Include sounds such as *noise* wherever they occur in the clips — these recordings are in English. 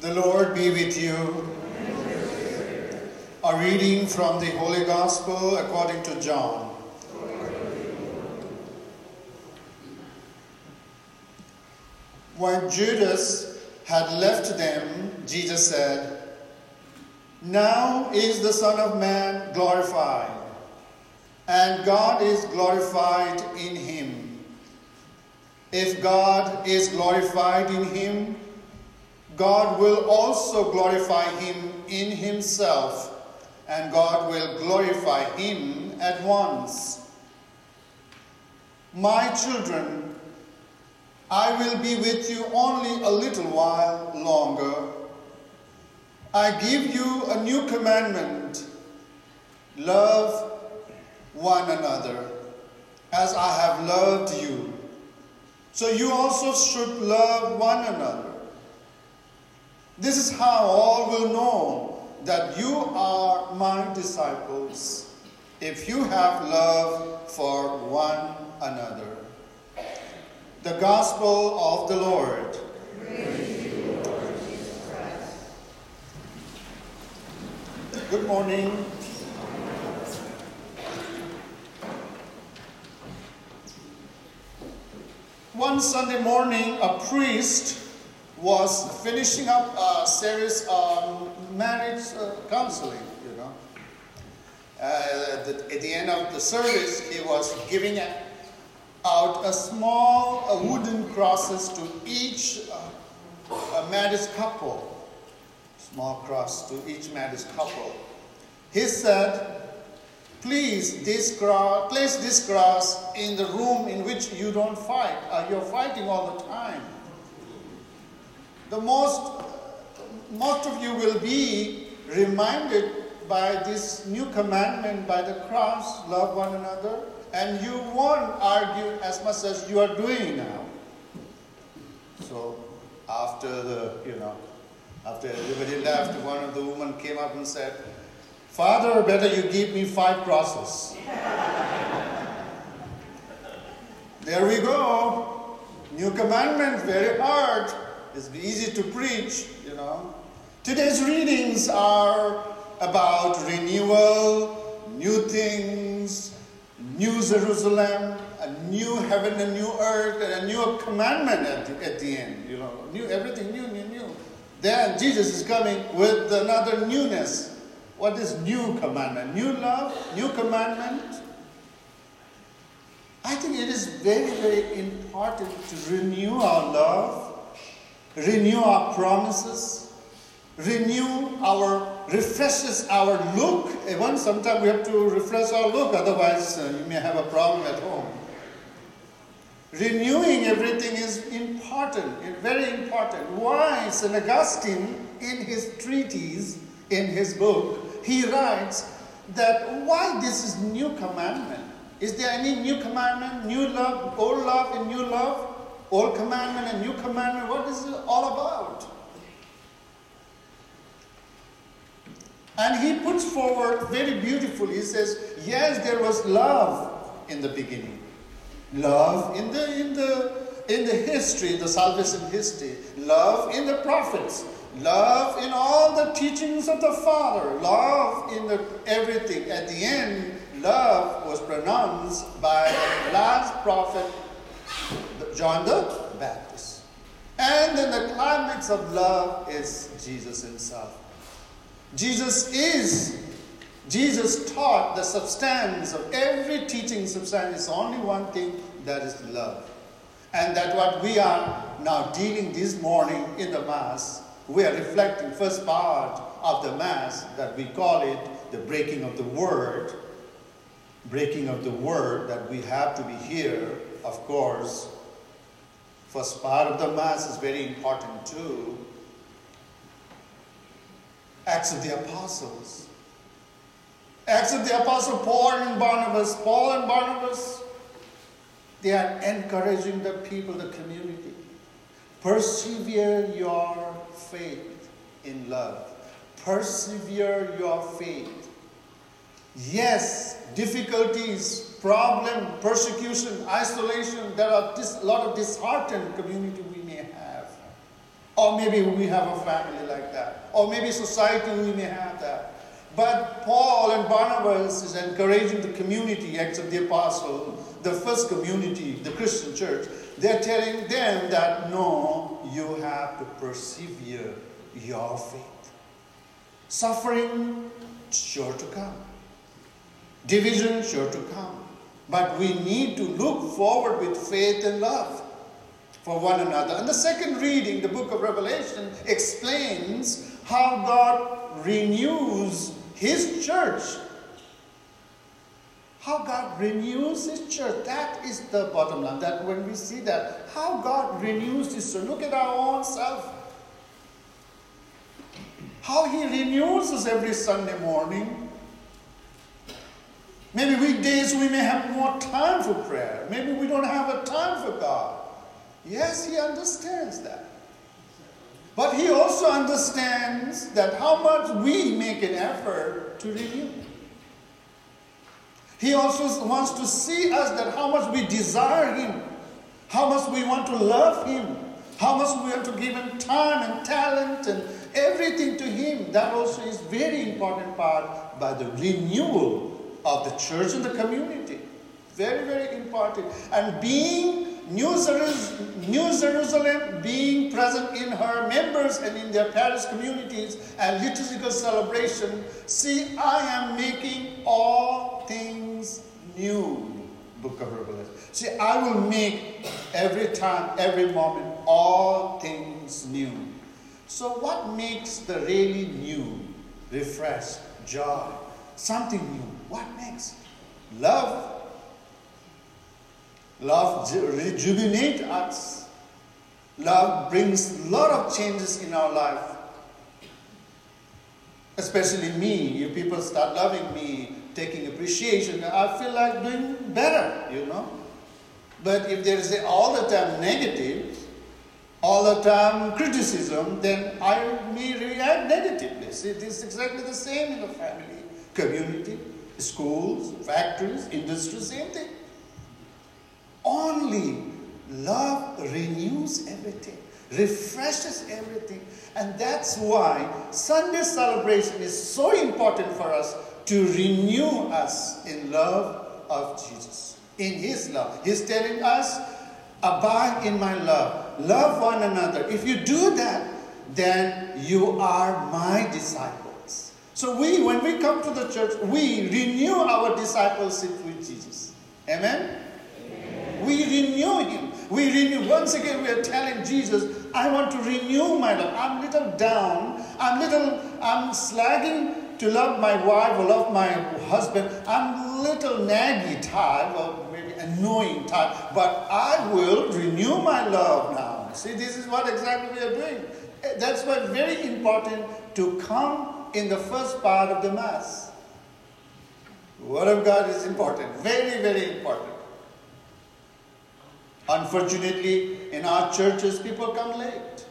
be with you. A reading from the Holy Gospel according to John. When Judas had left them, Jesus said, Now is the Son of Man glorified, and God is glorified in him. If God is glorified in him, God will also glorify him in himself, and God will glorify him at once. My children, I will be with you only a little while longer. I give you a new commandment love one another as I have loved you. So you also should love one another. This is how all will know that you are my disciples if you have love for one another. The Gospel of the Lord. Good morning. One Sunday morning, a priest was finishing up a series on marriage uh, counseling, you know. Uh, at, the, end of the service, he was giving out a small wooden crosses to each uh, married couple. Small cross to each married couple. He said, please this cross, place this cross in the room in which you don't fight. Uh, you're fighting all the time the most, most of you will be reminded by this new commandment by the cross, love one another, and you won't argue as much as you are doing now. So after the, you know, after everybody left, one of the women came up and said, Father, better you give me five crosses. *laughs* there we go. New commandment, very hard. It's easy to preach, you know. Today's readings are about renewal, new things, new Jerusalem, a new heaven, a new earth, and a new commandment at the, at the end, you know. New, everything new, new, new. Then Jesus is coming with another newness. What is new commandment? New love, new commandment. I think it is very, very important to renew our love renew our promises, renew our, refreshes our look. Even sometimes we have to refresh our look, otherwise uh, you may have a problem at home. Renewing everything is important, very important. Why? St. Augustine, in his treatise, in his book, he writes that why this is new commandment? Is there any new commandment, new love, old love and new love? Old commandment and new commandment, what is it all about? And he puts forward very beautifully, he says, yes, there was love in the beginning. Love in the in the in the history, the salvation history, love in the prophets, love in all the teachings of the Father, love in the everything. At the end, love was pronounced by the last prophet John the Baptist. And then the climax of love is Jesus himself. Jesus is, Jesus taught the substance of every teaching substance is only one thing, that is love. And that what we are now dealing this morning in the Mass, we are reflecting first part of the Mass that we call it the breaking of the Word. Breaking of the Word that we have to be here, of course, First part of the Mass is very important too. Acts of the Apostles. Acts of the Apostle Paul and Barnabas. Paul and Barnabas, they are encouraging the people, the community. Persevere your faith in love. Persevere your faith. Yes, difficulties, problem, persecution, isolation, there are a lot of disheartened community we may have. Or maybe we have a family like that. Or maybe society we may have that. But Paul and Barnabas is encouraging the community, Acts of the Apostle, the first community, the Christian church. They're telling them that no, you have to persevere your faith. Suffering, sure to come. Division, sure to come. But we need to look forward with faith and love for one another. And the second reading, the book of Revelation, explains how God renews His church. How God renews His church. That is the bottom line. That when we see that, how God renews His church. Look at our own self. How He renews us every Sunday morning. Maybe weekdays we may have more time for prayer. Maybe we don't have a time for God. Yes, He understands that. But He also understands that how much we make an effort to renew. He also wants to see us that how much we desire Him, how much we want to love Him, how much we want to give Him time and talent and everything to Him. That also is very important part by the renewal of the church and the community. Very, very important. And being New Jerusalem, being present in her members and in their parish communities and liturgical celebration, see, I am making all things new. Book of Revelation. See, I will make every time, every moment, all things new. So, what makes the really new, refresh, joy, something new? What makes? Love Love rejuvenates us. Love brings a lot of changes in our life. Especially me. You people start loving me, taking appreciation. I feel like doing better, you know. But if there is all the time negative, all the time criticism, then I may react negatively. See, it is exactly the same in the family, community, schools, factories, industry, same thing. Only love renews everything, refreshes everything. And that's why Sunday celebration is so important for us to renew us in love of Jesus, in His love. He's telling us, abide in my love, love one another. If you do that, then you are my disciples. So we, when we come to the church, we renew our discipleship with Jesus. Amen? We renew Him. We renew. Once again, we are telling Jesus, I want to renew my love. I'm little down. I'm little, I'm slagging to love my wife or love my husband. I'm little naggy type or maybe annoying type. But I will renew my love now. See, this is what exactly we are doing. Eh, that's why it's very important to come in the first part of the Mass. Word of God is important. Very, very important. Unfortunately, in our churches, people come late.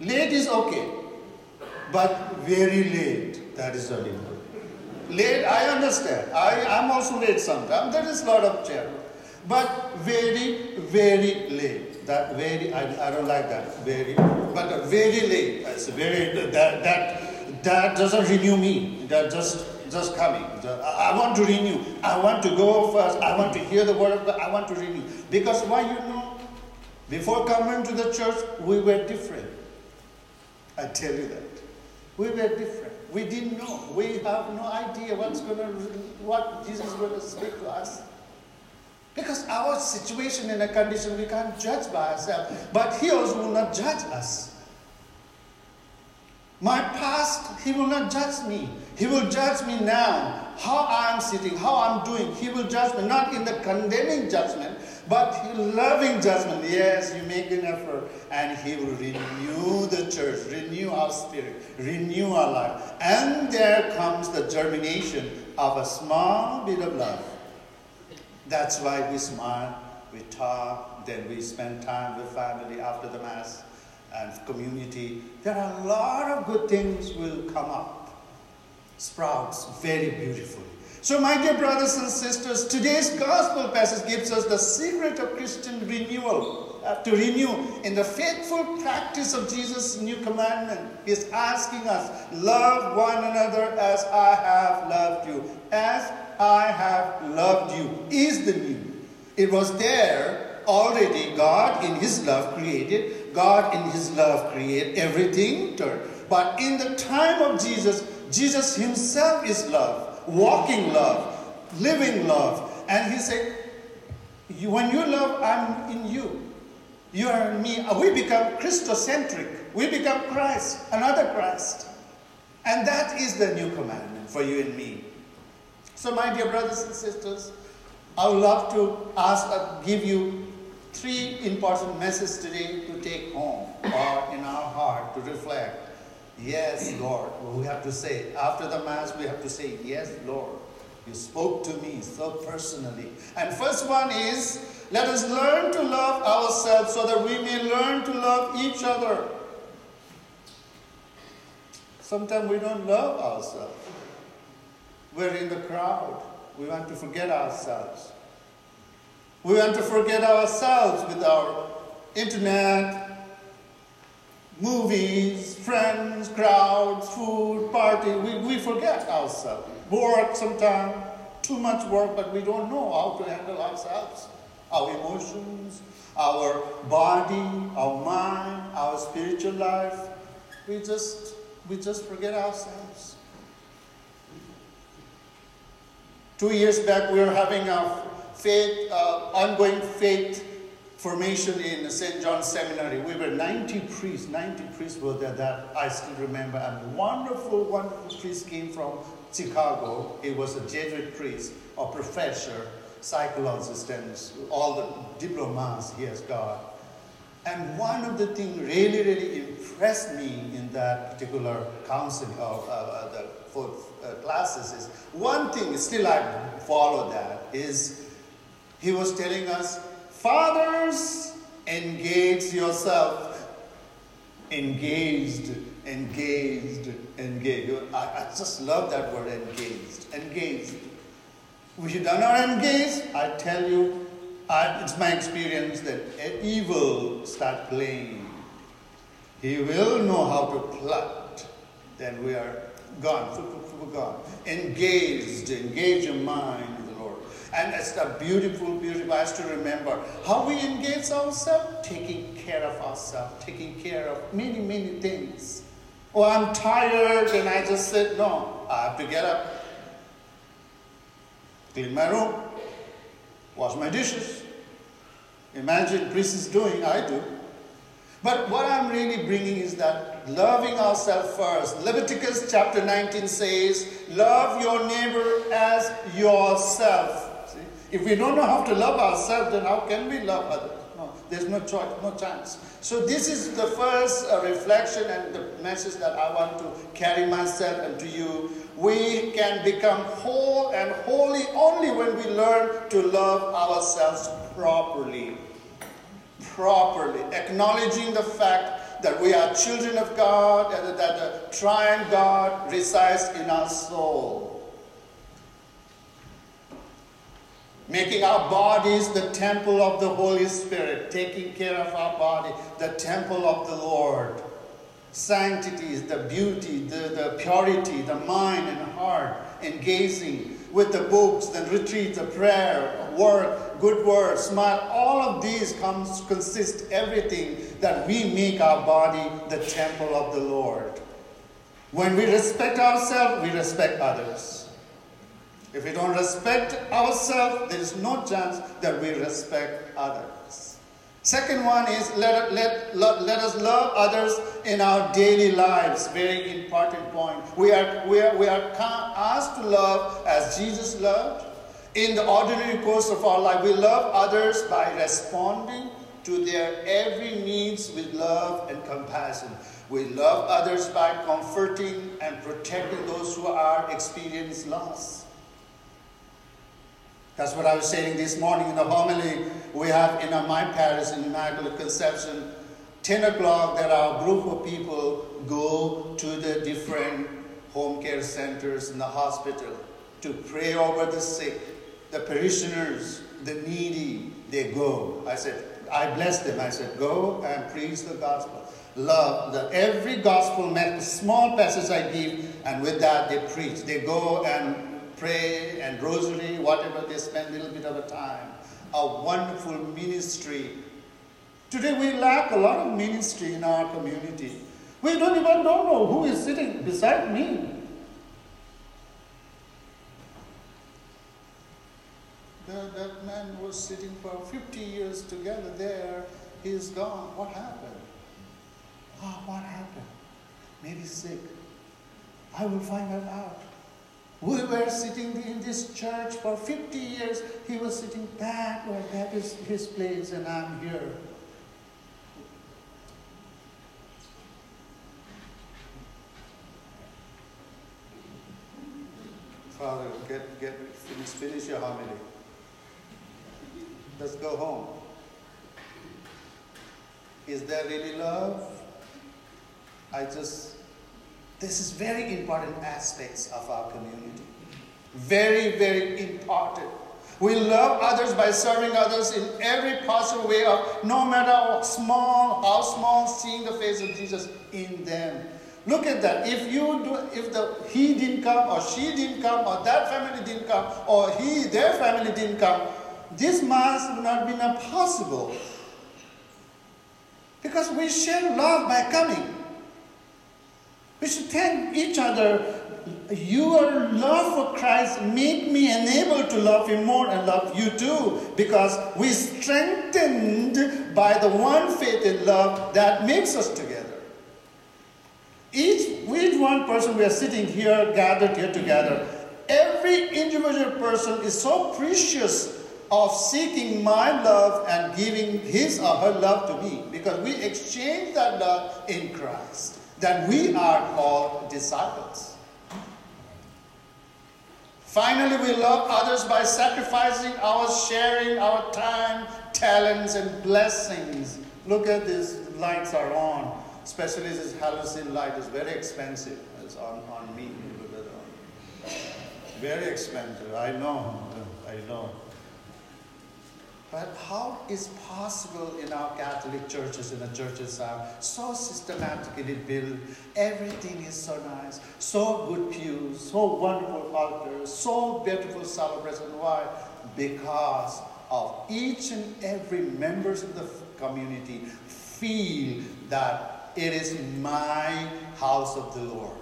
Late is okay, but very late, that is not important. Late, I understand. I am also late sometimes. There is a lot of chair. But very, very late. That very, I, I don't like that. Very, but very late. That's very, that, that, that doesn't renew me. That just just coming. I want to renew. I want to go first. I want to hear the word of God. I want to renew. Because why you know? Before coming to the church, we were different. I tell you that. We were different. We didn't know. We have no idea what's gonna what Jesus is gonna speak to us. Because our situation and a condition we can't judge by ourselves. But he also will not judge us. My past, he will not judge me. He will judge me now, how I am sitting, how I'm doing. He will judge me, not in the condemning judgment, but loving judgment. Yes, you make an effort, and He will renew the church, renew our spirit, renew our life. And there comes the germination of a small bit of love. That's why we smile, we talk, then we spend time with family after the Mass and community. There are a lot of good things will come up sprouts very beautifully. So, my dear brothers and sisters, today's gospel passage gives us the secret of Christian renewal. uh, to renew in the faithful practice of Jesus' new commandment. He's asking us, love one another as I have loved you. As I have loved you is the new. It was there already. God in His love created. God in His love created everything. But in the time of Jesus, Jesus Himself is love, walking love, living love. And He said, when you love, I'm in you. You are in me. Uh, we become Christocentric. We become Christ, another Christ. And that is the new commandment for you and me. So, my dear brothers and sisters, I would love to ask, uh, give you three important messages today to take home or in our heart to reflect. Yes, Lord. We have to say, after the Mass, we have to say, Yes, Lord. You spoke to me so personally. And first one is let us learn to love ourselves so that we may learn to love each other. Sometimes we don't love ourselves. We're in the crowd. We want to forget ourselves. We want to forget ourselves with our internet, movies, friends, crowds, food, party. We, we forget ourselves work sometimes, too much work, but we don't know how to handle ourselves, our emotions, our body, our mind, our spiritual life. We just, we just forget ourselves. Two years back, we were having a faith, uh, ongoing faith formation in St. John's Seminary. We were 90 priests, 90 priests were there that I still remember. And wonderful, wonderful priest came from Chicago. He was a Jesuit priest, a professor, psychologist, and all the diplomas he has got. And one of the things really, really impressed me in that particular counseling of uh, uh, the fourth uh, classes is one thing, still I follow that, is he was telling us, fathers, engage yourself. Engaged engaged, engaged. I, I just love that word engaged, engaged. If you do not engage, I tell you, I, it's my experience that evil start playing. He will know how to plot. Then we are gone, gone. Engaged, engage your mind and it's a beautiful, beautiful us to remember how we engage ourselves, taking care of ourselves, taking care of many, many things. Oh, I'm tired, and I just said, no, I have to get up, clean my room, wash my dishes. Imagine priest is doing, I do. But what I'm really bringing is that loving ourselves first. Leviticus chapter 19 says, Love your neighbor as yourself. If we don't know how to love ourselves, then how can we love others? No, There's no choice, no chance. So this is the first uh, reflection and the message that I want to carry myself and to you. We can become whole and holy only when we learn to love ourselves properly. Properly. Acknowledging the fact that we are children of God and that the triune God resides in our soul. Making our bodies the temple of the Holy Spirit, taking care of our body, the temple of the Lord. Sanctity is the beauty, the, the purity, the mind and heart, engaging with the books, the retreat, the prayer, work, good words, smile. All of these comes consist everything that we make our body the temple of the Lord. When we respect ourselves, we respect others. If we don't respect ourselves, there is no chance that we respect others. Second one is let, let, let, let us love others in our daily lives. Very important point. We are, we, are, we are asked to love as Jesus loved. In the ordinary course of our life, we love others by responding to their every needs with love and compassion. We love others by comforting and protecting those who are experiencing loss. That's what I was saying this morning in the homily we have in my parish in Immaculate Conception. 10 o'clock, there are a group of people go to the different home care centers in the hospital to pray over the sick, the parishioners, the needy. They go. I said, I bless them. I said, go and preach the gospel. Love. The, every gospel, small passage I give, and with that they preach. They go and pray and rosary, whatever they spend a little bit of a time. A wonderful ministry. Today we lack a lot of ministry in our community. We don't even know who is sitting beside me. That, that man was sitting for 50 years together there. He's gone. What happened? Oh, what happened? Maybe sick. I will find that out. We were sitting in this church for 50 years. He was sitting back where that is his place, and I'm here. Father, get, get, finish, finish your homily. Let's go home. Is there really love? I just, this is very important aspects of our community. Very, very important. We love others by serving others in every possible way of no matter how small, how small, seeing the face of Jesus in them. Look at that. If you do, if the he didn't come, or she didn't come, or that family didn't come, or he, their family didn't come, this mass would not be possible. Because we share love by coming. We should thank each other. Your love for Christ made me enabled to love Him more and love you too. Because we strengthened by the one faith in love that makes us together. Each, each one person we are sitting here, gathered here together, every individual person is so precious of seeking my love and giving his or her love to me because we exchange that love in Christ. That we are called disciples. Finally, we love others by sacrificing our sharing our time, talents, and blessings. Look at these lights are on. Especially this halogen light is very expensive. It's on, on me. Very expensive. I know. I know. But how is possible in our Catholic churches, in the churches are so systematically built, everything is so nice, so good pews, so wonderful altars, so beautiful celebration. Why? Because of each and every members of the community feel that it is my house of the Lord,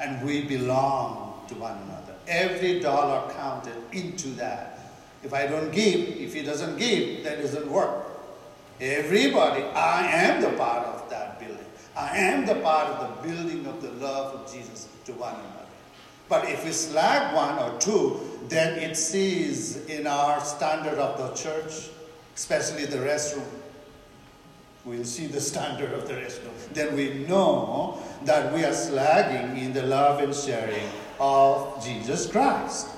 and we belong to one another. Every dollar counted into that. If I don't give, if he doesn't give, that doesn't work. Everybody, I am the part of that building. I am the part of the building of the love of Jesus to one another. But if we slack one or two, then it sees in our standard of the church, especially the restroom. We'll see the standard of the restroom. Then we know that we are slagging in the love and sharing of Jesus Christ.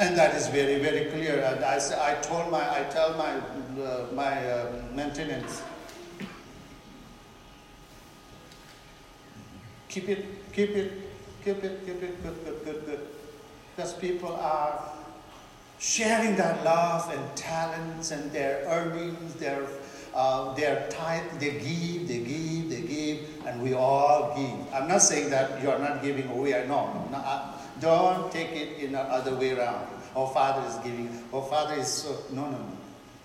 And that is very, very clear. And I, I told my, I tell my, uh, my uh, maintenance, keep it, keep it, keep it, keep it, good, good, good, good. Because people are sharing their love and talents and their earnings, their, uh, are tithe, they give, they give, they give, and we all give. I'm not saying that you are not giving away. No, no, uh, don't take it in the other way around. Our Father is giving. Our Father is so. No, no, no.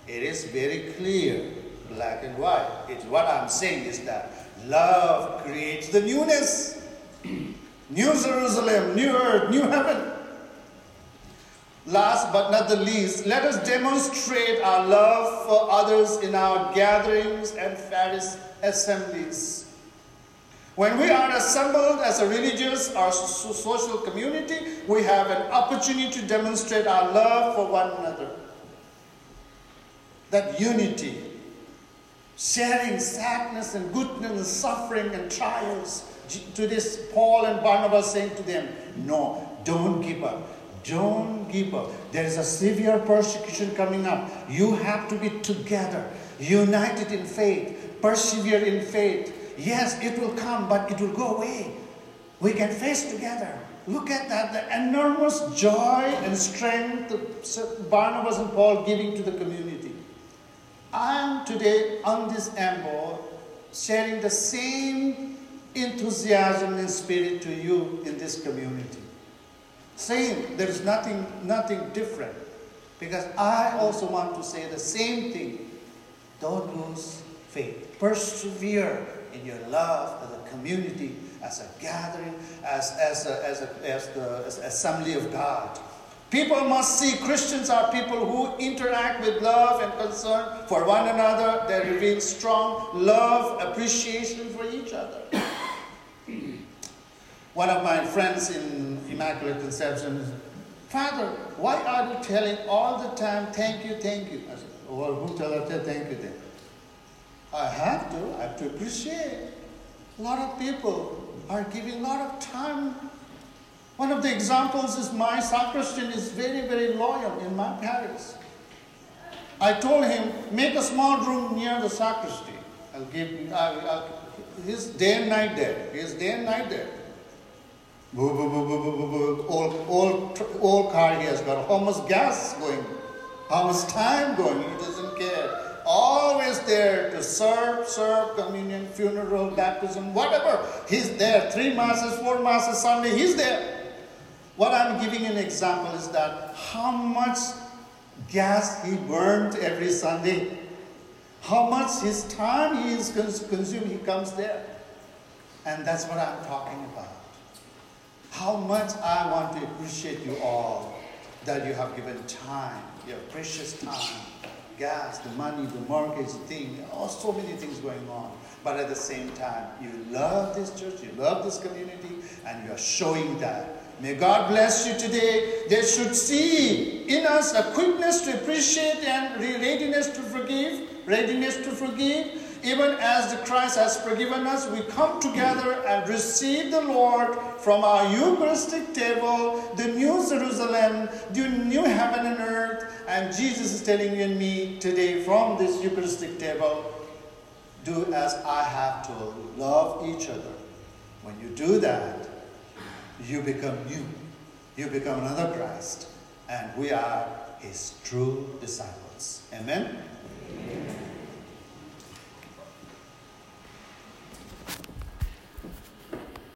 It is very clear, black and white. It's what I'm saying is that love creates the newness. *clears throat* new Jerusalem, new earth, new heaven. Last but not the least, let us demonstrate our love for others in our gatherings and Pharisee assemblies. When we are assembled as a religious or social community, we have an opportunity to demonstrate our love for one another. That unity, sharing sadness and goodness and suffering and trials. To this, Paul and Barnabas saying to them, No, don't give up. Don't give up. There is a severe persecution coming up. You have to be together, united in faith, persevere in faith Yes, it will come, but it will go away. We can face together. Look at that, the enormous joy and strength Barnabas and Paul giving to the community. I am today on this ambo sharing the same enthusiasm and spirit to you in this community. Same, there is nothing, nothing different. Because I also want to say the same thing. Don't lose faith. Persevere in your love as a community, as a gathering, as, as, a, as, a, as the as assembly of God. People must see Christians are people who interact with love and concern for one another. They reveal strong love, appreciation for each other. *coughs* one of my friends in Immaculate Conception Father, why are you telling all the time, thank you, thank you? I said, well, who tell her thank you then? I have to, I have to appreciate. A lot of people are giving a lot of time. One of the examples is my sacristan is very, very loyal in my parish. I told him, make a small room near the sacristy. I'll give, I'll, I'll, he's day and night there. He's day and night there. All, all, all car he has got. How much gas going? How much time going? He doesn't care. Always there to serve, serve, communion, funeral, baptism, whatever. He's there. Three masses, four masses, Sunday, he's there. What I'm giving an example is that how much gas he burned every Sunday, how much his time he is consumed, he comes there. And that's what I'm talking about how much I want to appreciate you all that you have given time, your precious time, gas, the money, the mortgage thing, oh, so many things going on. But at the same time, you love this church, you love this community, and you are showing that. May God bless you today. They should see in us a quickness to appreciate and readiness to forgive, readiness to forgive, even as the Christ has forgiven us, we come together and receive the Lord from our Eucharistic table, the new Jerusalem, the new heaven and earth. And Jesus is telling you and me today from this Eucharistic table, do as I have to love each other. When you do that, you become new. You become another Christ. And we are his true disciples. Amen?